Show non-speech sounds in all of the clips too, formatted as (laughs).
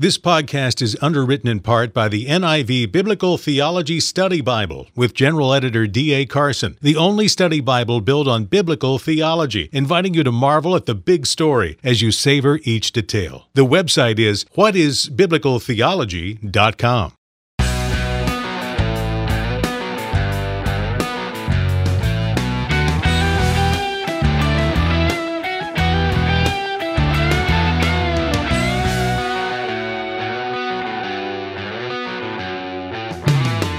This podcast is underwritten in part by the NIV Biblical Theology Study Bible with General Editor D.A. Carson, the only study Bible built on biblical theology, inviting you to marvel at the big story as you savor each detail. The website is whatisbiblicaltheology.com.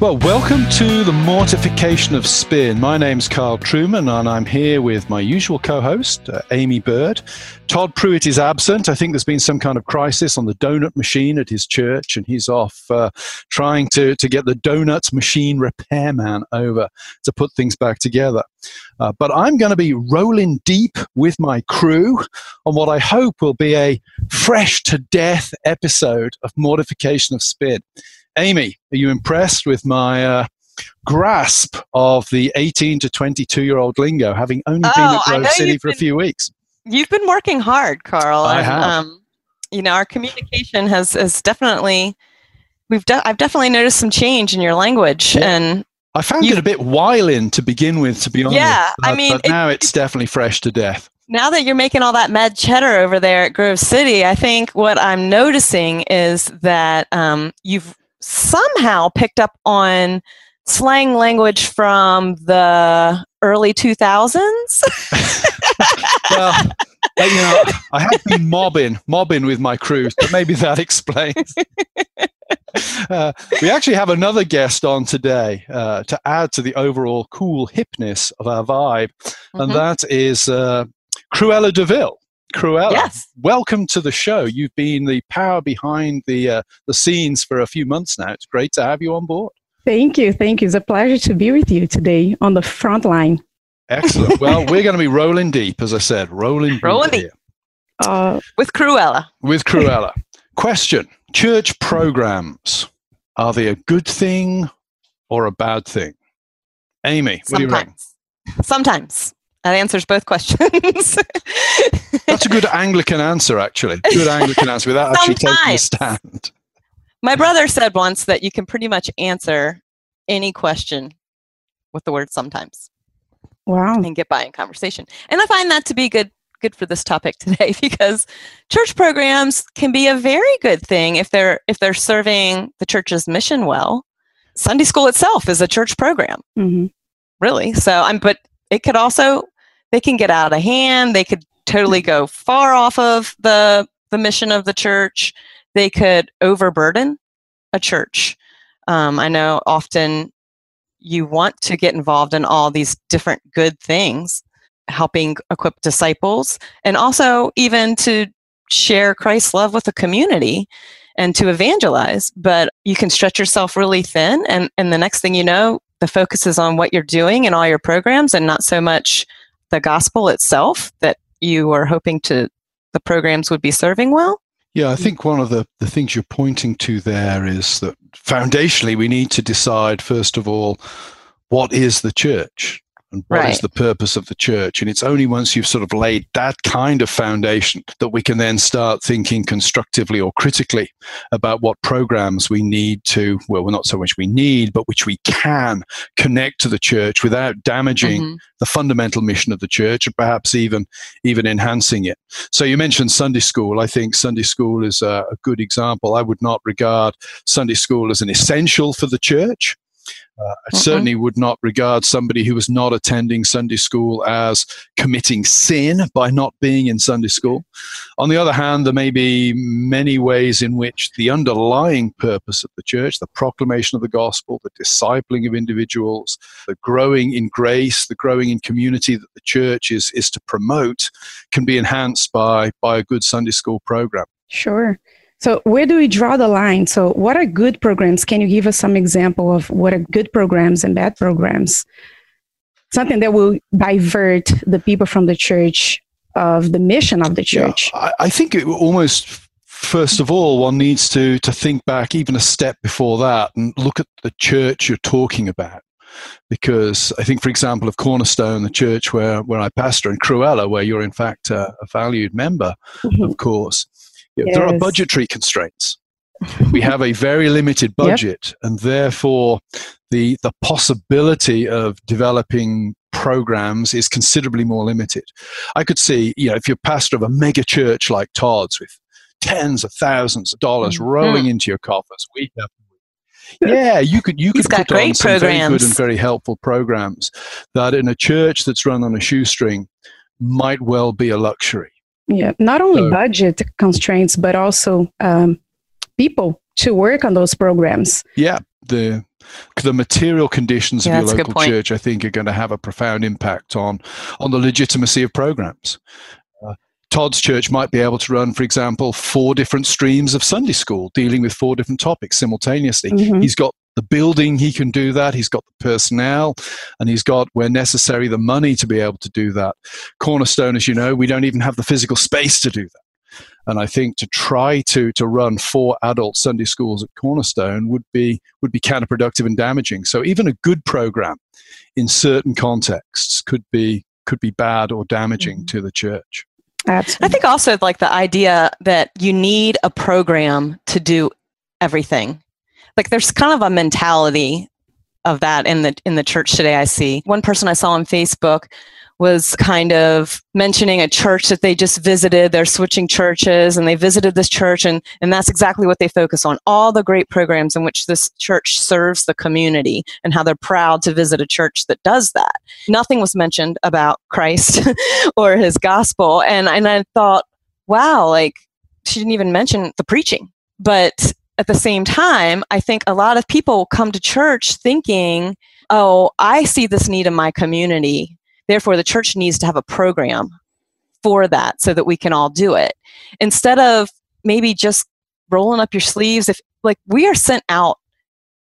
Well, welcome to the Mortification of Spin. My name's Carl Trueman, and I'm here with my usual co host, uh, Aimee Byrd. Todd Pruitt is absent. I think there's been some kind of crisis on the donut machine at his church, and he's off uh, trying to, to get the donut machine repairman over to put things back together. Uh, but I'm going to be rolling deep with my crew on what I hope will be a fresh to death episode of Mortification of Spin. Aimee, are you impressed with my uh, grasp of the 18 to 22 year old lingo, having only been Oh, at Grove City you've for a few weeks? You've been working hard, Carl. I and, have. Um, you know, our communication has, has definitely, we've de- I've definitely noticed some change in your language. Yeah. And I found You- it a bit whiling to begin with, to be honest. Yeah, I mean, but it- now it's definitely fresh to death. now that you're making all that mad cheddar over there at Grove City, I think what I'm noticing is that um, you've somehow picked up on slang language from the early 2000s. (laughs) Well, you know, I have been mobbing, mobbing with my crew, so maybe that (laughs) explains. Uh, we actually have another guest on today uh, to add to the overall cool hipness of our vibe, and Mhm. that is uh, Cruella De Vil. Cruella, Yes. welcome to the show. You've been the power behind the uh, the scenes for a few months now. It's great to have you on board. Thank you. Thank you. It's a pleasure to be with you today on the front line. Excellent. well, we're going to be rolling deep, as I said, rolling deep Rolling deep. here Uh, With Cruella. with Cruella. Question: Church programs are they a good thing or a bad thing? Aimee, what do you reckon? Sometimes. Sometimes. That answers both questions. (laughs) That's a good Anglican answer, actually. Good Anglican answer without actually taking a stand. My brother said once that you can pretty much answer any question with the word sometimes wow. and get by in conversation. And I find that to be good good for this topic (laughs) today because church programs can be a very good thing if they're if they're serving the church's mission well. Sunday school itself is a church program, hmm really. So I'm but it could also they can get out of hand. They could totally go far off of the the mission of the church. They could overburden a church. Um, I know often you want to get involved in all these different good things, helping equip disciples, and also even to share Christ's love with the community and to evangelize. But you can stretch yourself really thin, and, and the next thing you know, the focus is on what you're doing and all your programs and not so much the gospel itself that you were hoping to the programs would be serving well. Yeah, I think one of the, the things you're pointing to there is that foundationally we need to decide, first of all, what is the church and what is Right. the purpose of the church. And it's only once you've sort of laid that kind of foundation that we can then start thinking constructively or critically about what programs we need to, well, not so much we need, but which we can connect to the church without damaging Mhm. the fundamental mission of the church and perhaps even even enhancing it so you mentioned sunday school i think sunday school is a, a good example i would not regard sunday school as an essential for the church Uh, I Mhm. certainly would not regard somebody who was not attending Sunday school as committing sin by not being in Sunday school. On the other hand, there may be many ways in which the underlying purpose of the church, the proclamation of the gospel, the discipling of individuals, the growing in grace, the growing in community that the church is, is to promote, can be enhanced by, by a good Sunday school program. Sure. So where do we draw the line? So what are good programs? Can you give us some example of what are good programs and bad programs? Something that will divert the people from the church of the mission of the church. Yeah, I, I think it almost first of all, one needs to to think back even a step before that and look at the church you're talking about. Because I think, for example, of Cornerstone, the church where, where I pastor, in Cruella, where you're in fact a, a valued member, mm-hmm. of course, yes. there are budgetary constraints. we have a very limited budget, yep. and therefore the the possibility of developing programs is considerably more limited. I could see, you know, if you're pastor of a mega church like Todd's with tens of thousands of dollars mm-hmm. rolling into your coffers week after week. Yeah, you could you could put on some very good and very helpful programs that in a church that's run on a shoestring might well be a luxury. Yeah, not only so, budget constraints, but also um, people to work on those programs. Yeah, the the material conditions yeah, of your local church, I think, are going to have a profound impact on on the legitimacy of programs. Todd's church might be able to run, for example, four different streams of Sunday school dealing with four different topics simultaneously. Mm-hmm. He's got the building, he can do that. He's got the personnel, and he's got, where necessary, the money to be able to do that. Cornerstone, as you know, we don't even have the physical space to do that. And I think to try to to run four adult Sunday schools at Cornerstone would be would be counterproductive and damaging. So even a good program in certain contexts could be could be bad or damaging mm-hmm. to the church. Absolutely. I think also like the idea that you need a program to do everything. Like there's kind of a mentality of that in the in the church today I see. One person I saw on Facebook was kind of mentioning a church that they just visited. They're switching churches and they visited this church and, and that's exactly what they focus on. All the great programs in which this church serves the community and how they're proud to visit a church that does that. Nothing was mentioned about Christ (laughs) or his gospel. And, and I thought, wow, like she didn't even mention the preaching. But at the same time, I think a lot of people come to church thinking, oh, I see this need in my community Therefore, the church needs to have a program for that so that we can all do it. Instead of maybe just rolling up your sleeves, if like we are sent out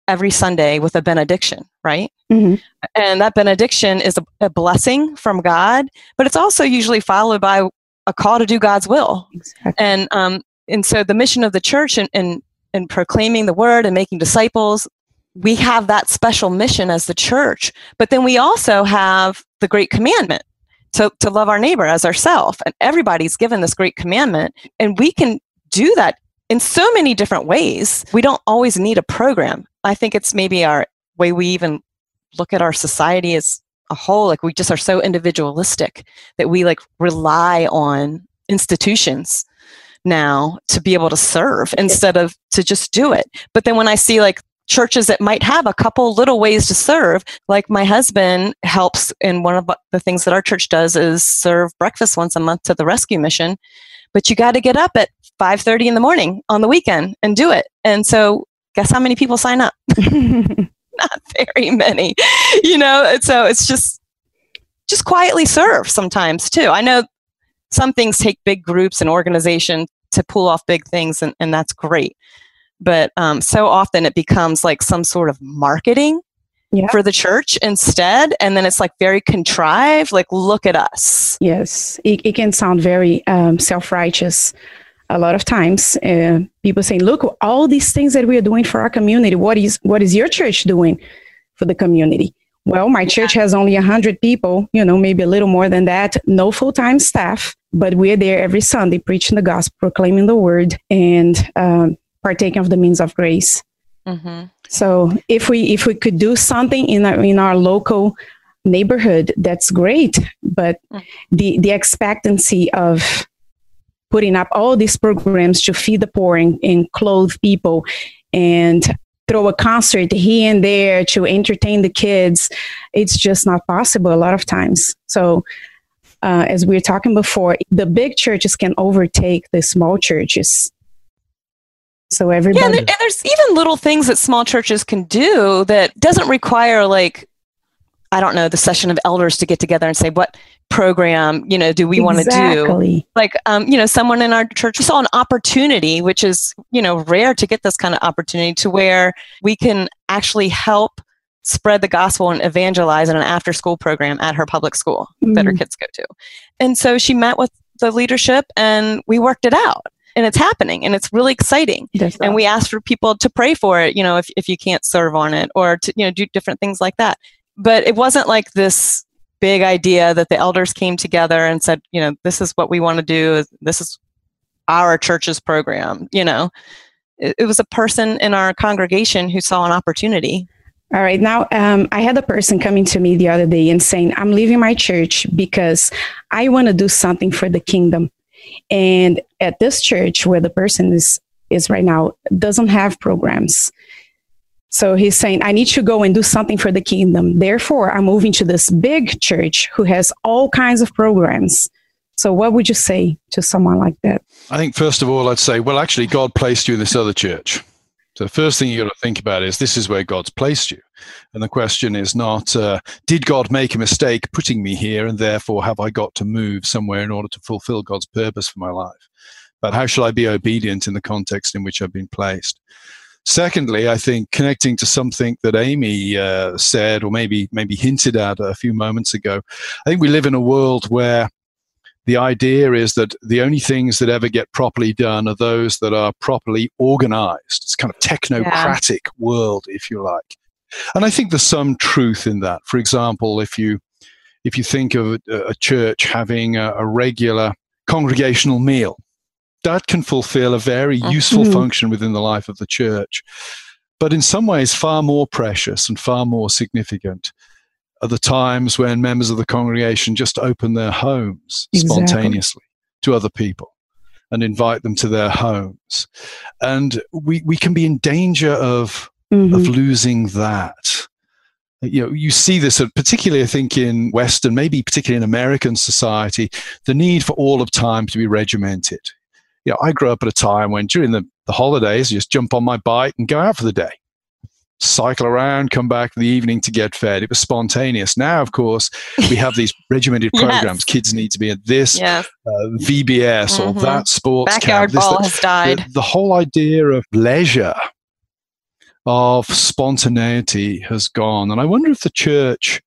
every Sunday with a benediction, right? Mm-hmm. And that benediction is a, a, blessing from God, but it's also usually followed by a call to do God's will. Exactly. And um, and so the mission of the church and in, in proclaiming the word and making disciples, we have that special mission as the church. But then we also have the great commandment to, to love our neighbor as ourselves. And everybody's given this great commandment. And we can do that in so many different ways. We don't always need a program. I think it's maybe our way we even look at our society as a whole. Like we just are so individualistic that we like rely on institutions now to be able to serve instead of to just do it. But then when I see like churches that might have a couple little ways to serve like my husband helps and one of the things that our church does is serve breakfast once a month to the rescue mission. But you got to get up at 5.30 in the morning on the weekend and do it. And so guess how many people sign up? (laughs) Not very many you know? And so it's just just quietly serve sometimes too. I know some things take big groups and organization to pull off big things and, and that's great. But um, so often it becomes like some sort of marketing yeah. for the church instead and then it's like very contrived like look at us. Yes. It, it can sound very um, self-righteous a lot of times uh, people saying look all these things that we are doing for our community what is what is your church doing for the community well my church has only 100 people you know maybe a little more than that no full-time staff but we're there every sunday preaching the gospel proclaiming the word and um, partaking of the means of grace. Mm-hmm. So if we if we could do something in our, in our local neighborhood, that's great. But mm. the the expectancy of putting up all these programs to feed the poor and, and clothe people and throw a concert here and there to entertain the kids, it's just not possible a lot of times. So uh, as we were talking before, the big churches can overtake the small churches so everybody. Yeah, and, and there's even little things that small churches can do that doesn't require like I don't know, the session of elders to get together and say, what program you know do we want to do like um, you know someone in our church saw an opportunity which is you know rare to get this kind of opportunity to where we can actually help spread the gospel and evangelize in an after school program at her public school mm-hmm. that her mm. kids go to. And so she met with the leadership and we worked it out. And it's happening and it's really exciting. And we asked for people to pray for it you know if, if you can't serve on it or to you know do different things like that. But it wasn't like this big idea that the elders came together and said you know this is what we want to do this is our church's program you know it, it was a person in our congregation who saw an opportunity all right. Now, um, I had a person coming to me the other day and saying, I'm leaving my church because I want to do something for the kingdom. And at this church where the person is, is right now, doesn't have programs. So he's saying, I need to go and do something for the kingdom. Therefore, I'm moving to this big church who has all kinds of programs. So, what would you say to someone like that? I think, first of all, I'd say, well, actually, God placed you in this other church. So the first thing you got to think about is this is where God's placed you. And the question is not, uh, did God make a mistake putting me here and therefore have I got to move somewhere in order to fulfill God's purpose for my life? But how shall I be obedient in the context in which I've been placed? Secondly, I think connecting to something that Aimee uh, said or maybe maybe hinted at a few moments ago, I think we live in a world where the idea is that the only things that ever get properly done are those that are properly organized. It's kind of technocratic yeah. world, if you like. And I think there's some truth in that. For example, if you if you think of a, a church having a, a, regular congregational meal, that can fulfill a very mm-hmm. useful function within the life of the church. But in some ways, far more precious and far more significant are the times when members of the congregation just open their homes exactly. spontaneously to other people and invite them to their homes. And we, we can be in danger of, mm-hmm. of losing that. You know, you see this, uh, particularly I think in Western, maybe particularly in American society, the need for all of time to be regimented. You know, I grew up at a time when during the, the holidays, you just jump on my bike and go out for the day cycle around, come back in the evening to get fed. It was spontaneous. Now, of course, we have these (laughs) regimented programs. Kids need to be at this yes. uh, VBS mm-hmm. or that sports Backyard camp. ball has died. The, the whole idea of leisure, of spontaneity has gone. And I wonder if the church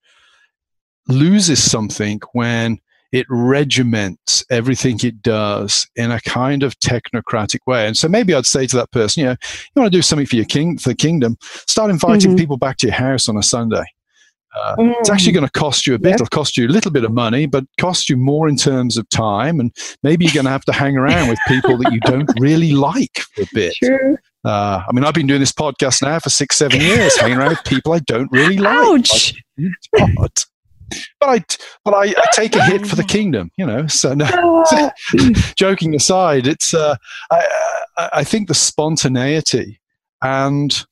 loses something when it regiments everything it does in a kind of technocratic way. And so maybe I'd say to that person, you know, you want to do something for your king, for the kingdom, start inviting mm-hmm. people back to your house on a Sunday. Uh, mm. It's actually mm. going to cost you a bit. It'll cost you a little bit of money, but cost you more in terms of time. And maybe you're going to have to hang around with people that you don't really like for a bit. True. Uh, I mean, I've been doing this podcast now for six, seven years, hanging around with people I don't really like. Ouch! Like, but I, but I, I, take a hit for the (laughs) kingdom, you know. So, no, (laughs) joking aside, it's uh, I, I think the spontaneity and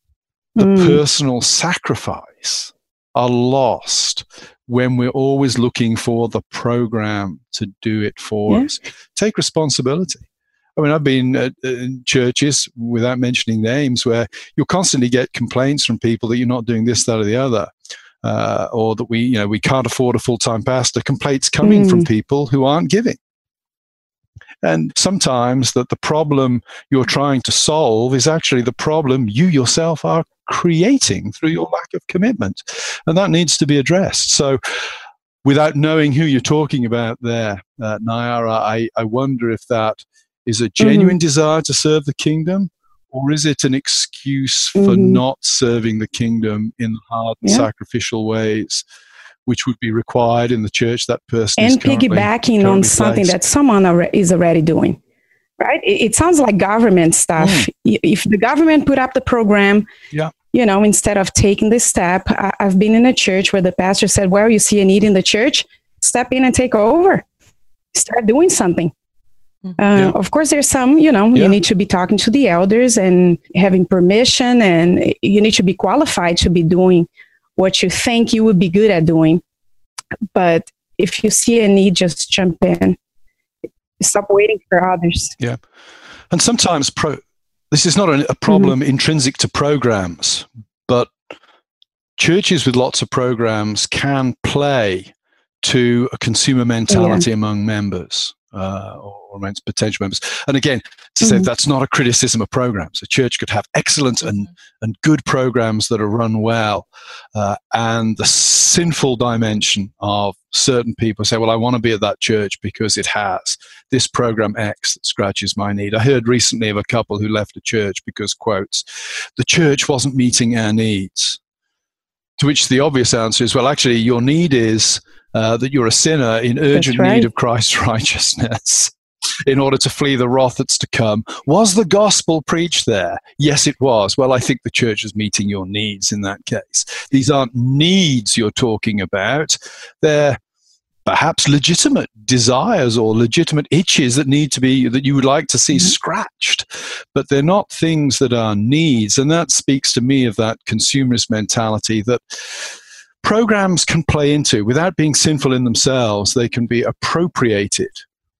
the mm. personal sacrifice are lost when we're always looking for the program to do it for yeah. us. Take responsibility. I mean, I've been at, churches without mentioning names where you'll constantly get complaints from people that you're not doing this, that, or the other uh, or that we, you know, we can't afford a full time pastor, complaints coming mm. from people who aren't giving. And sometimes that the problem you're trying to solve is actually the problem you yourself are creating through your lack of commitment. And that needs to be addressed. So, without knowing who you're talking about there, uh, Nayara, I, I wonder if that is a genuine mm-hmm. desire to serve the kingdom or is it an excuse for mm-hmm. not serving the kingdom in hard and yeah. sacrificial ways which would be required in the church that person and piggybacking on something that someone is already doing right it, it sounds like government stuff mm. if the government put up the program yeah you know instead of taking this step I, i've been in a church where the pastor said well you see a need in the church step in and take over start doing something. Uh, yeah. Of course, there's some, you know, yeah. you need to be talking to the elders and having permission, and you need to be qualified to be doing what you think you would be good at doing. But if you see a need, just jump in. Stop waiting for others. Yeah. And sometimes pro- this is not a, a problem mm-hmm. intrinsic to programs, but churches with lots of programs can play to a consumer mentality yeah. among members uh, or amongst potential members. And again, to say mm-hmm. that's not a criticism of programs. A church could have excellent and, and good programs that are run well, uh, and the sinful dimension of certain people say, "Well, I want to be at that church because it has this program X that scratches my need." I heard recently of a couple who left a church because quotes, "The church wasn't meeting our needs." To which the obvious answer is, well, actually, your need is uh, that you're a sinner in urgent right. need of Christ's (laughs) righteousness in order to flee the wrath that's to come. Was the gospel preached there? Yes, it was. Well, I think the church is meeting your needs in that case. These aren't needs you're talking about, they're perhaps legitimate desires or legitimate itches that need to be that you would like to see mm-hmm. scratched but they're not things that are needs and that speaks to me of that consumerist mentality that programs can play into without being sinful in themselves they can be appropriated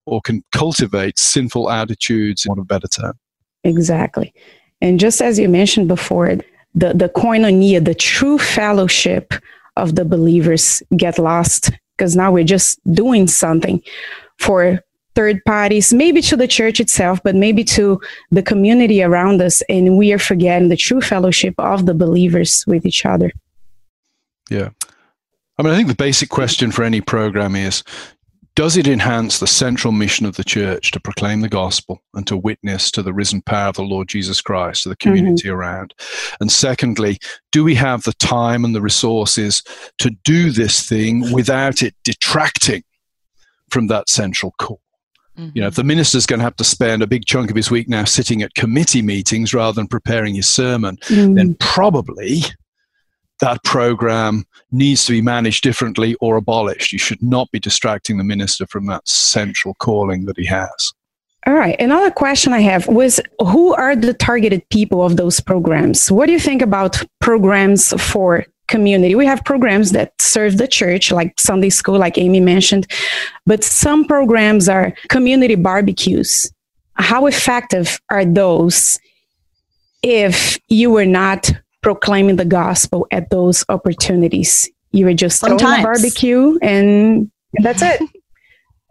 or can cultivate sinful attitudes in a better term exactly and just as you mentioned before the, the koinonia the true fellowship of the believers get lost because now we're just doing something for third parties, maybe to the church itself, but maybe to the community around us. And we are forgetting the true fellowship of the believers with each other. Yeah. I mean, I think the basic question for any program is does it enhance the central mission of the church to proclaim the gospel and to witness to the risen power of the Lord Jesus Christ to the community mm-hmm. around? And secondly, do we have the time and the resources to do this thing without it detracting from that central core? Mm-hmm. You know, if the minister's going to have to spend a big chunk of his week now sitting at committee meetings rather than preparing his sermon, mm-hmm. then probably that program needs to be managed differently or abolished. You should not be distracting the minister from that central calling that he has. All right. Another question I have was who are the targeted people of those programs? What do you think about programs for community? We have programs that serve the church, like Sunday school, like Aimee mentioned, but some programs are community barbecues. How effective are those if you were not proclaiming the gospel at those opportunities. You were just throwing a barbecue and, and that's it.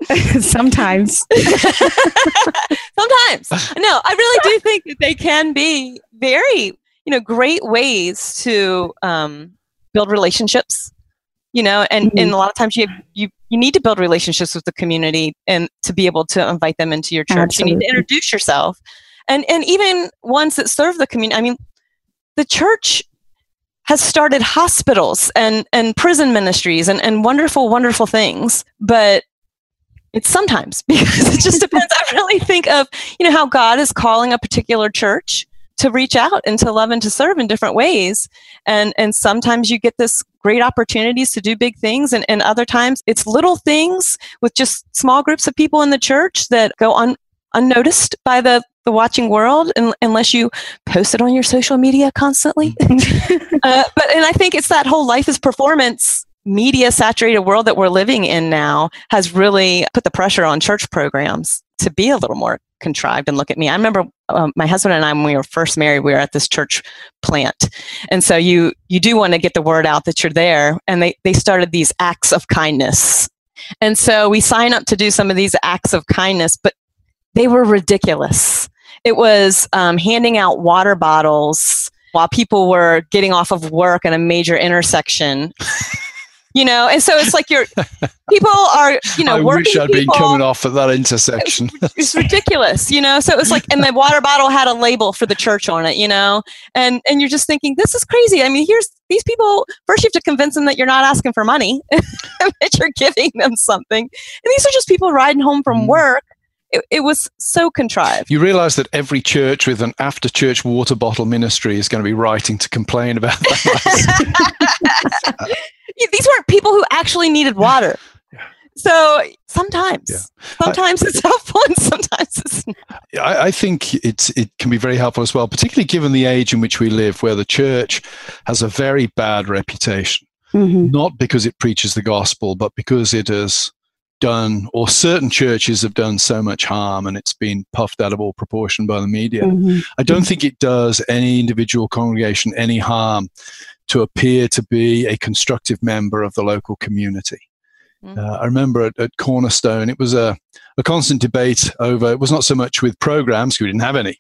(laughs) Sometimes. (laughs) Sometimes. No, I really do think that they can be very, you know, great ways to um, build relationships. You know, and, mm-hmm. and a lot of times you you you need to build relationships with the community and to be able to invite them into your church. Absolutely. You need to introduce yourself. And and even ones that serve the community. I mean, the church has started hospitals and, and prison ministries and, and wonderful, wonderful things. But it's sometimes (laughs) because it just depends. I really think of, you know, how God is calling a particular church to reach out and to love and to serve in different ways. And and sometimes you get this great opportunities to do big things and, and other times it's little things with just small groups of people in the church that go on unnoticed by the the watching world in, unless you post it on your social media constantly. (laughs) (laughs) Uh, but and I think it's that whole life is performance media saturated world that we're living in now has really put the pressure on church programs to be a little more contrived and look at me. I remember um, my husband and I when we were first married, we were at this church plant, and so you you do want to get the word out that you're there. And they they started these acts of kindness, and so we sign up to do some of these acts of kindness, but they were ridiculous. It was um, handing out water bottles while people were getting off of work in a major intersection. (laughs) you know, and so it's like you're people are, you know, I working wish I'd people, been coming off at that intersection. it's, it's ridiculous, you know. So it was like, and the water bottle had a label for the church on it, you know, and and you're just thinking, this is crazy. I mean, here's these people. First, you have to convince them that you're not asking for money, (laughs) that you're giving them something, and these are just people riding home from mm. work it, it was so contrived. You realize that every church with an after church water bottle ministry is going to be writing to complain about that. (laughs) These weren't people who actually needed water. So sometimes, yeah. sometimes I, it's helpful, and sometimes it's not. I, I, think it's it can be very helpful as well, particularly given the age in which we live, where the church has a very bad reputation. Mm-hmm. Not because it preaches the gospel, but because it has done, or certain churches have done so much harm and it's been puffed out of all proportion by the media. Mm-hmm. I don't think it does any individual congregation any harm to appear to be a constructive member of the local community. Uh, I remember at, at, Cornerstone, it was a, a constant debate over, it was not so much with programs, we didn't have any.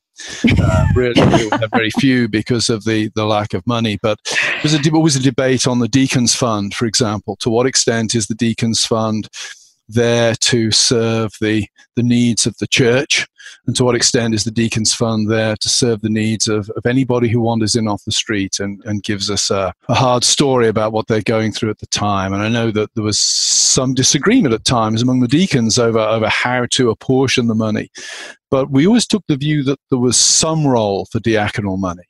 Uh, (laughs) really, we had very few because of the, the lack of money. But there was, a, always a debate on the Deacons Fund, for example. To what extent is the Deacons Fund there to serve the, the needs of the church? And to what extent is the Deacons Fund there to serve the needs of, of anybody who wanders in off the street and, and gives us a, a hard story about what they're going through at the time? And I know that there was some disagreement at times among the deacons over, over how to apportion the money. But we always took the view that there was some role for diaconal money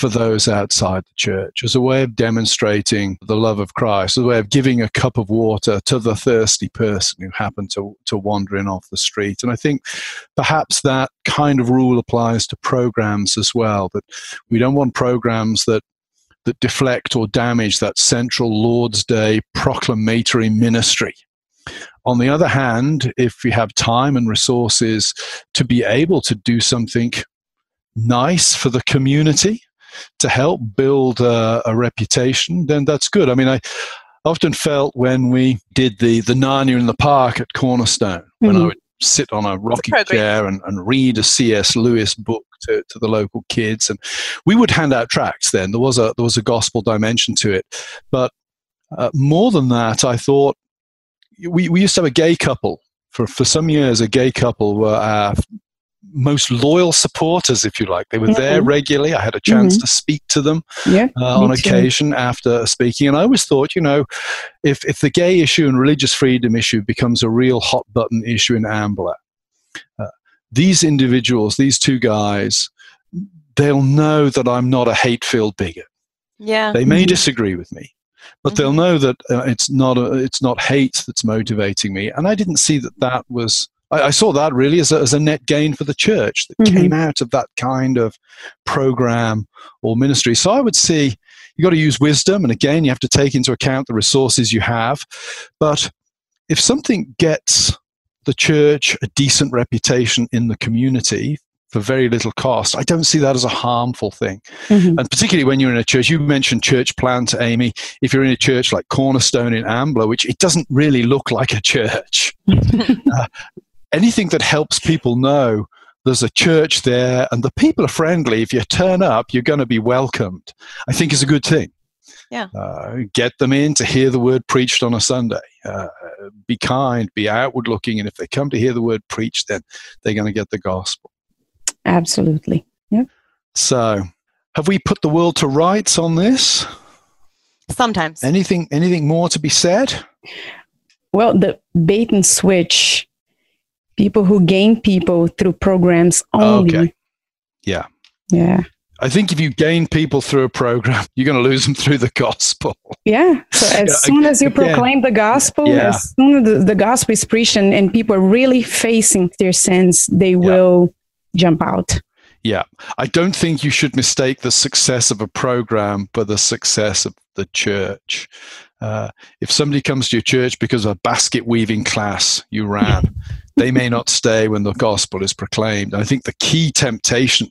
for those outside the church as a way of demonstrating the love of Christ, as a way of giving a cup of water to the thirsty person who happened to, to wander in off the street. And I think perhaps that kind of rule applies to programs as well, that we don't want programs that that deflect or damage that central Lord's Day proclamatory ministry. On the other hand, if we have time and resources to be able to do something nice for the community, to help build a, a reputation, then that's good. I mean, I often felt when we did the the Narnia in the Park at Cornerstone, mm-hmm. when I mm-hmm. would sit on a rocking chair and, and read a C.S. Lewis book to, to the local kids, and we would hand out tracts. Then there was a there was a gospel dimension to it, but uh, more than that, I thought we we used to have a gay couple for for some years. A gay couple were our most loyal supporters, if you like. They were mm-hmm. there regularly. I had a chance mm-hmm. to speak to them yeah, uh, on occasion after speaking. And I always thought, you know, if, if the gay issue and religious freedom issue becomes a real hot button issue in Ambler, uh, these individuals, these two guys, they'll know that I'm not a hate filled bigot. Yeah. They may mm-hmm. disagree with me, but they'll mm-hmm. know that uh, it's not a, it's not hate that's motivating me. And I didn't see that that was I, I saw that really as a, as a net gain for the church that mm-hmm. came out of that kind of program or ministry. So I would see you've got to use wisdom, and again, you have to take into account the resources you have. But if something gets the church a decent reputation in the community for very little cost. I don't see that as a harmful thing. Mm-hmm. And particularly when you're in a church, you mentioned church plant, to Aimee. If you're in a church like Cornerstone in Ambler, which it doesn't really look like a church, (laughs) uh, anything that helps people know there's a church there and the people are friendly. If you turn up, you're going to be welcomed. I think is a good thing. Yeah. Uh, get them in to hear the word preached on a Sunday. Uh, be kind, be outward looking, and if they come to hear the word preached, then they're going to get the gospel. Absolutely. Yeah. So, have we put the world to rights on this? Sometimes. Anything? Anything more to be said? Well, the bait and switch people who gain people through programs only. Okay. Yeah. Yeah. I think if you gain people through a program, (laughs) you're going to lose them through the gospel. Yeah. (laughs) So as yeah, soon as you again, proclaim the gospel, yeah. as soon as the, the, gospel is preached and, and people are really facing their sins, they yeah. will jump out. Yeah. I don't think you should mistake the success of a program for the success of the church. Uh, if somebody comes to your church because of a basket weaving class you ran, (laughs) they may not stay when the gospel is proclaimed. I think the key temptation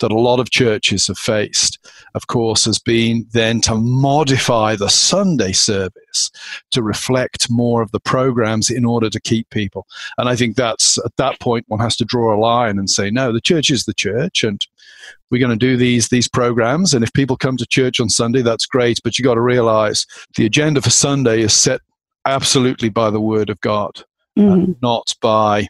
that a lot of churches have faced, of course, has been then to modify the Sunday service to reflect more of the programs in order to keep people. And I think that's at that point one has to draw a line and say, no, the church is the church, and we're going to do these these programs. And if people come to church on Sunday, that's great. But you've got to realize the agenda for Sunday is set absolutely by the Word of God mm-hmm. not by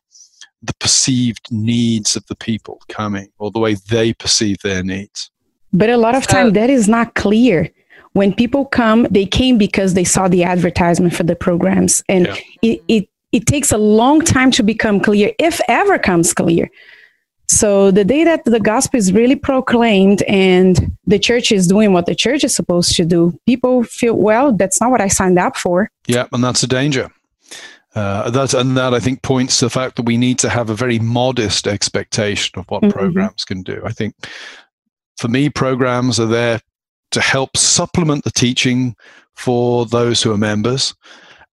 the perceived needs of the people coming or the way they perceive their needs. But a lot of time uh, that is not clear. When people come, they came because they saw the advertisement for the programs, and yeah. it, it it takes a long time to become clear, if ever comes clear. So the day that the gospel is really proclaimed and the church is doing what the church is supposed to do, people feel, well, that's not what I signed up for. Yeah, and that's a danger. Uh, that and that I think points to the fact that we need to have a very modest expectation of what mm-hmm. programs can do. I think for me, programs are there to help supplement the teaching for those who are members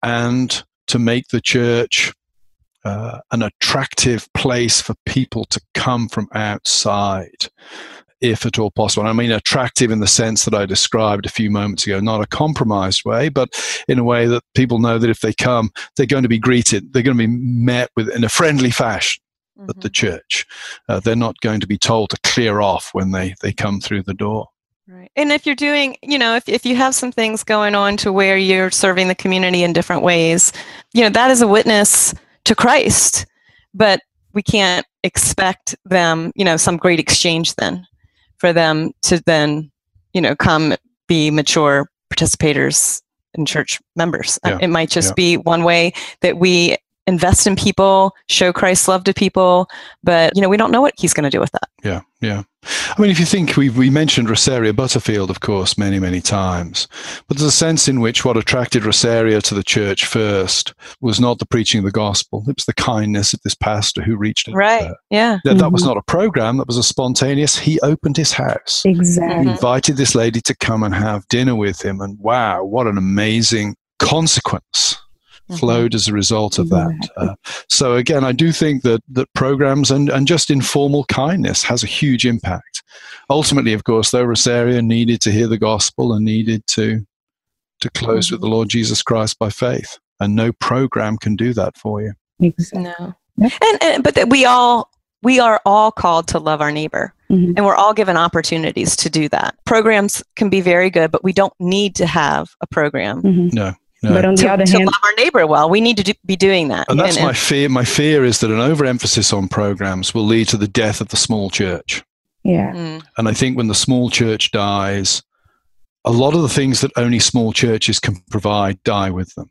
and to make the church uh, an attractive place for people to come from outside. If at all possible. I mean, attractive in the sense that I described a few moments ago, not a compromised way, but in a way that people know that if they come, they're going to be greeted, they're going to be met with in a friendly fashion mm-hmm. at the mm-hmm. church. Uh, they're not going to be told to clear off when they, they come through the door. Right. And if you're doing, you know, if, if you have some things going on to where you're serving the community in different ways, you know, that is a witness to Christ. But we can't expect them, you know, some great exchange then for them to then, you know, come be mature participators and church members. Um, yeah. It might just yeah. be one way that we invest in people, show Christ's love to people, but you know, we don't know what he's going to do with that. Yeah, yeah. I mean, if you think we we mentioned Rosaria Butterfield, of course, many many times, but there's a sense in which what attracted Rosaria to the church first was not the preaching of the gospel; it was the kindness of this pastor who reached out. Right. Yeah. That, that mm-hmm. was not a program; that was a spontaneous. He opened his house. Exactly. He invited this lady to come and have dinner with him, and wow, what an amazing consequence. Flowed as a result of that. Uh, so again, I do think that that programs and, and just informal kindness has a huge impact. Ultimately, of course, though Rosaria needed to hear the gospel and needed to to close mm-hmm. with the Lord Jesus Christ by faith, and no program can do that for you. No, and, and but we all we are all called to love our neighbor. Mm-hmm. And we're all given opportunities to do that. Programs can be very good, but we don't need to have a program. Mm-hmm. No. No. But on the to, other to hand, love our neighbor well, we need to do, be doing that. And that's and, my fear. My fear is that an overemphasis on programs will lead to the death of the small church. Yeah. Mm. And I think when the small church dies, a lot of the things that only small churches can provide die with them.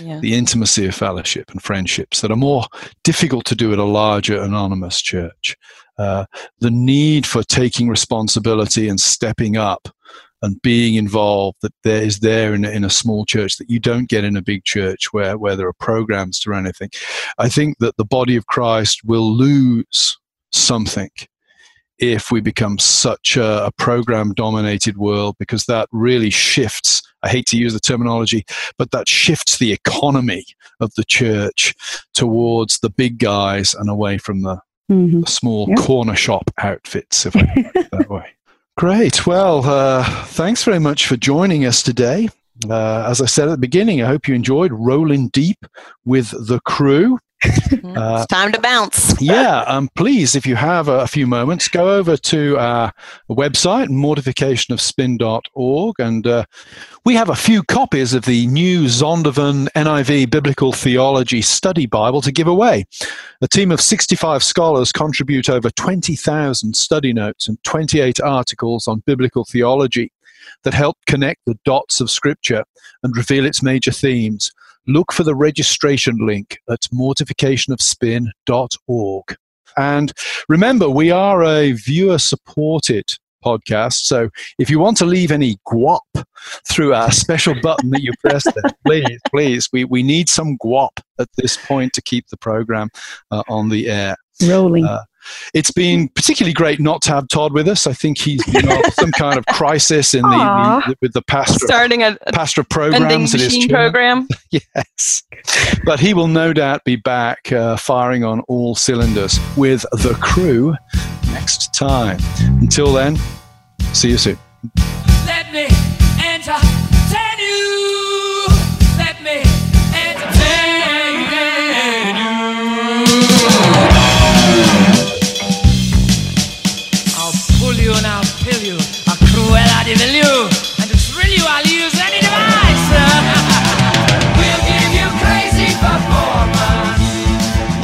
Yeah. The intimacy of fellowship and friendships that are more difficult to do at a larger anonymous church. Uh, the need for taking responsibility and stepping up and being involved that there is there in, in a small church that you don't get in a big church where, where there are programs to run anything. I think that the body of Christ will lose something if we become such a, a program dominated world because that really shifts I hate to use the terminology, but that shifts the economy of the church towards the big guys and away from the, mm-hmm. the small yep. corner shop outfits, if I put it that (laughs) way. Great. Well, uh, thanks very much for joining us today. Uh, as I said at the beginning, I hope you enjoyed rolling deep with the crew. Uh, it's time to bounce. yeah, um, please, if you have a, a, few moments, go over to our website, mortificationofspin.org, and uh, we have a few copies of the new Zondervan NIV Biblical Theology Study Bible to give away. A team of 65 scholars contribute over 20,000 study notes and 28 articles on biblical theology that help connect the dots of Scripture and reveal its major themes look for the registration link at mortificationofspin.org. And remember, we are a viewer supported podcast. So if you want to leave any guap through our special button that you press there, (laughs) please, please, we, we need some guap at this point to keep the program uh, on the air. Rolling. Uh, it's been particularly great not to have Todd with us. I think he's you (laughs) know, some kind of crisis in the, the, with the pastor starting a, a pastor programs in his program. (laughs) yes, but he will no doubt be back uh, firing on all cylinders with the crew next time. Until then, see you soon.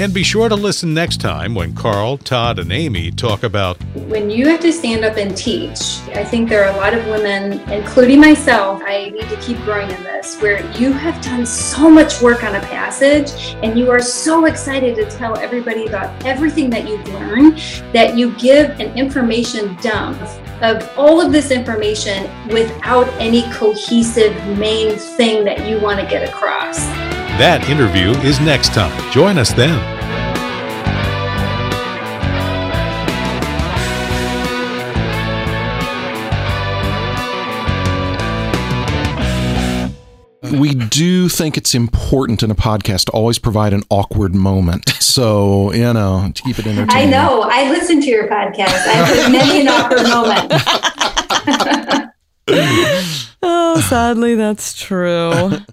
And be sure to listen next time when Carl, Todd, and Aimee talk about when you have to stand up and teach. I think there are a lot of women, including myself, I need to keep growing in this, where you have done so much work on a passage and you are so excited to tell everybody about everything that you've learned that you give an information dump of all of this information without any cohesive main thing that you want to get across. That interview is next time. Join us then. we do think it's important in a podcast to always provide an awkward moment. So, you know, to keep it entertaining. I know. I listen to your podcast. I've heard many an awkward moment. (laughs) oh, sadly, that's true. (laughs)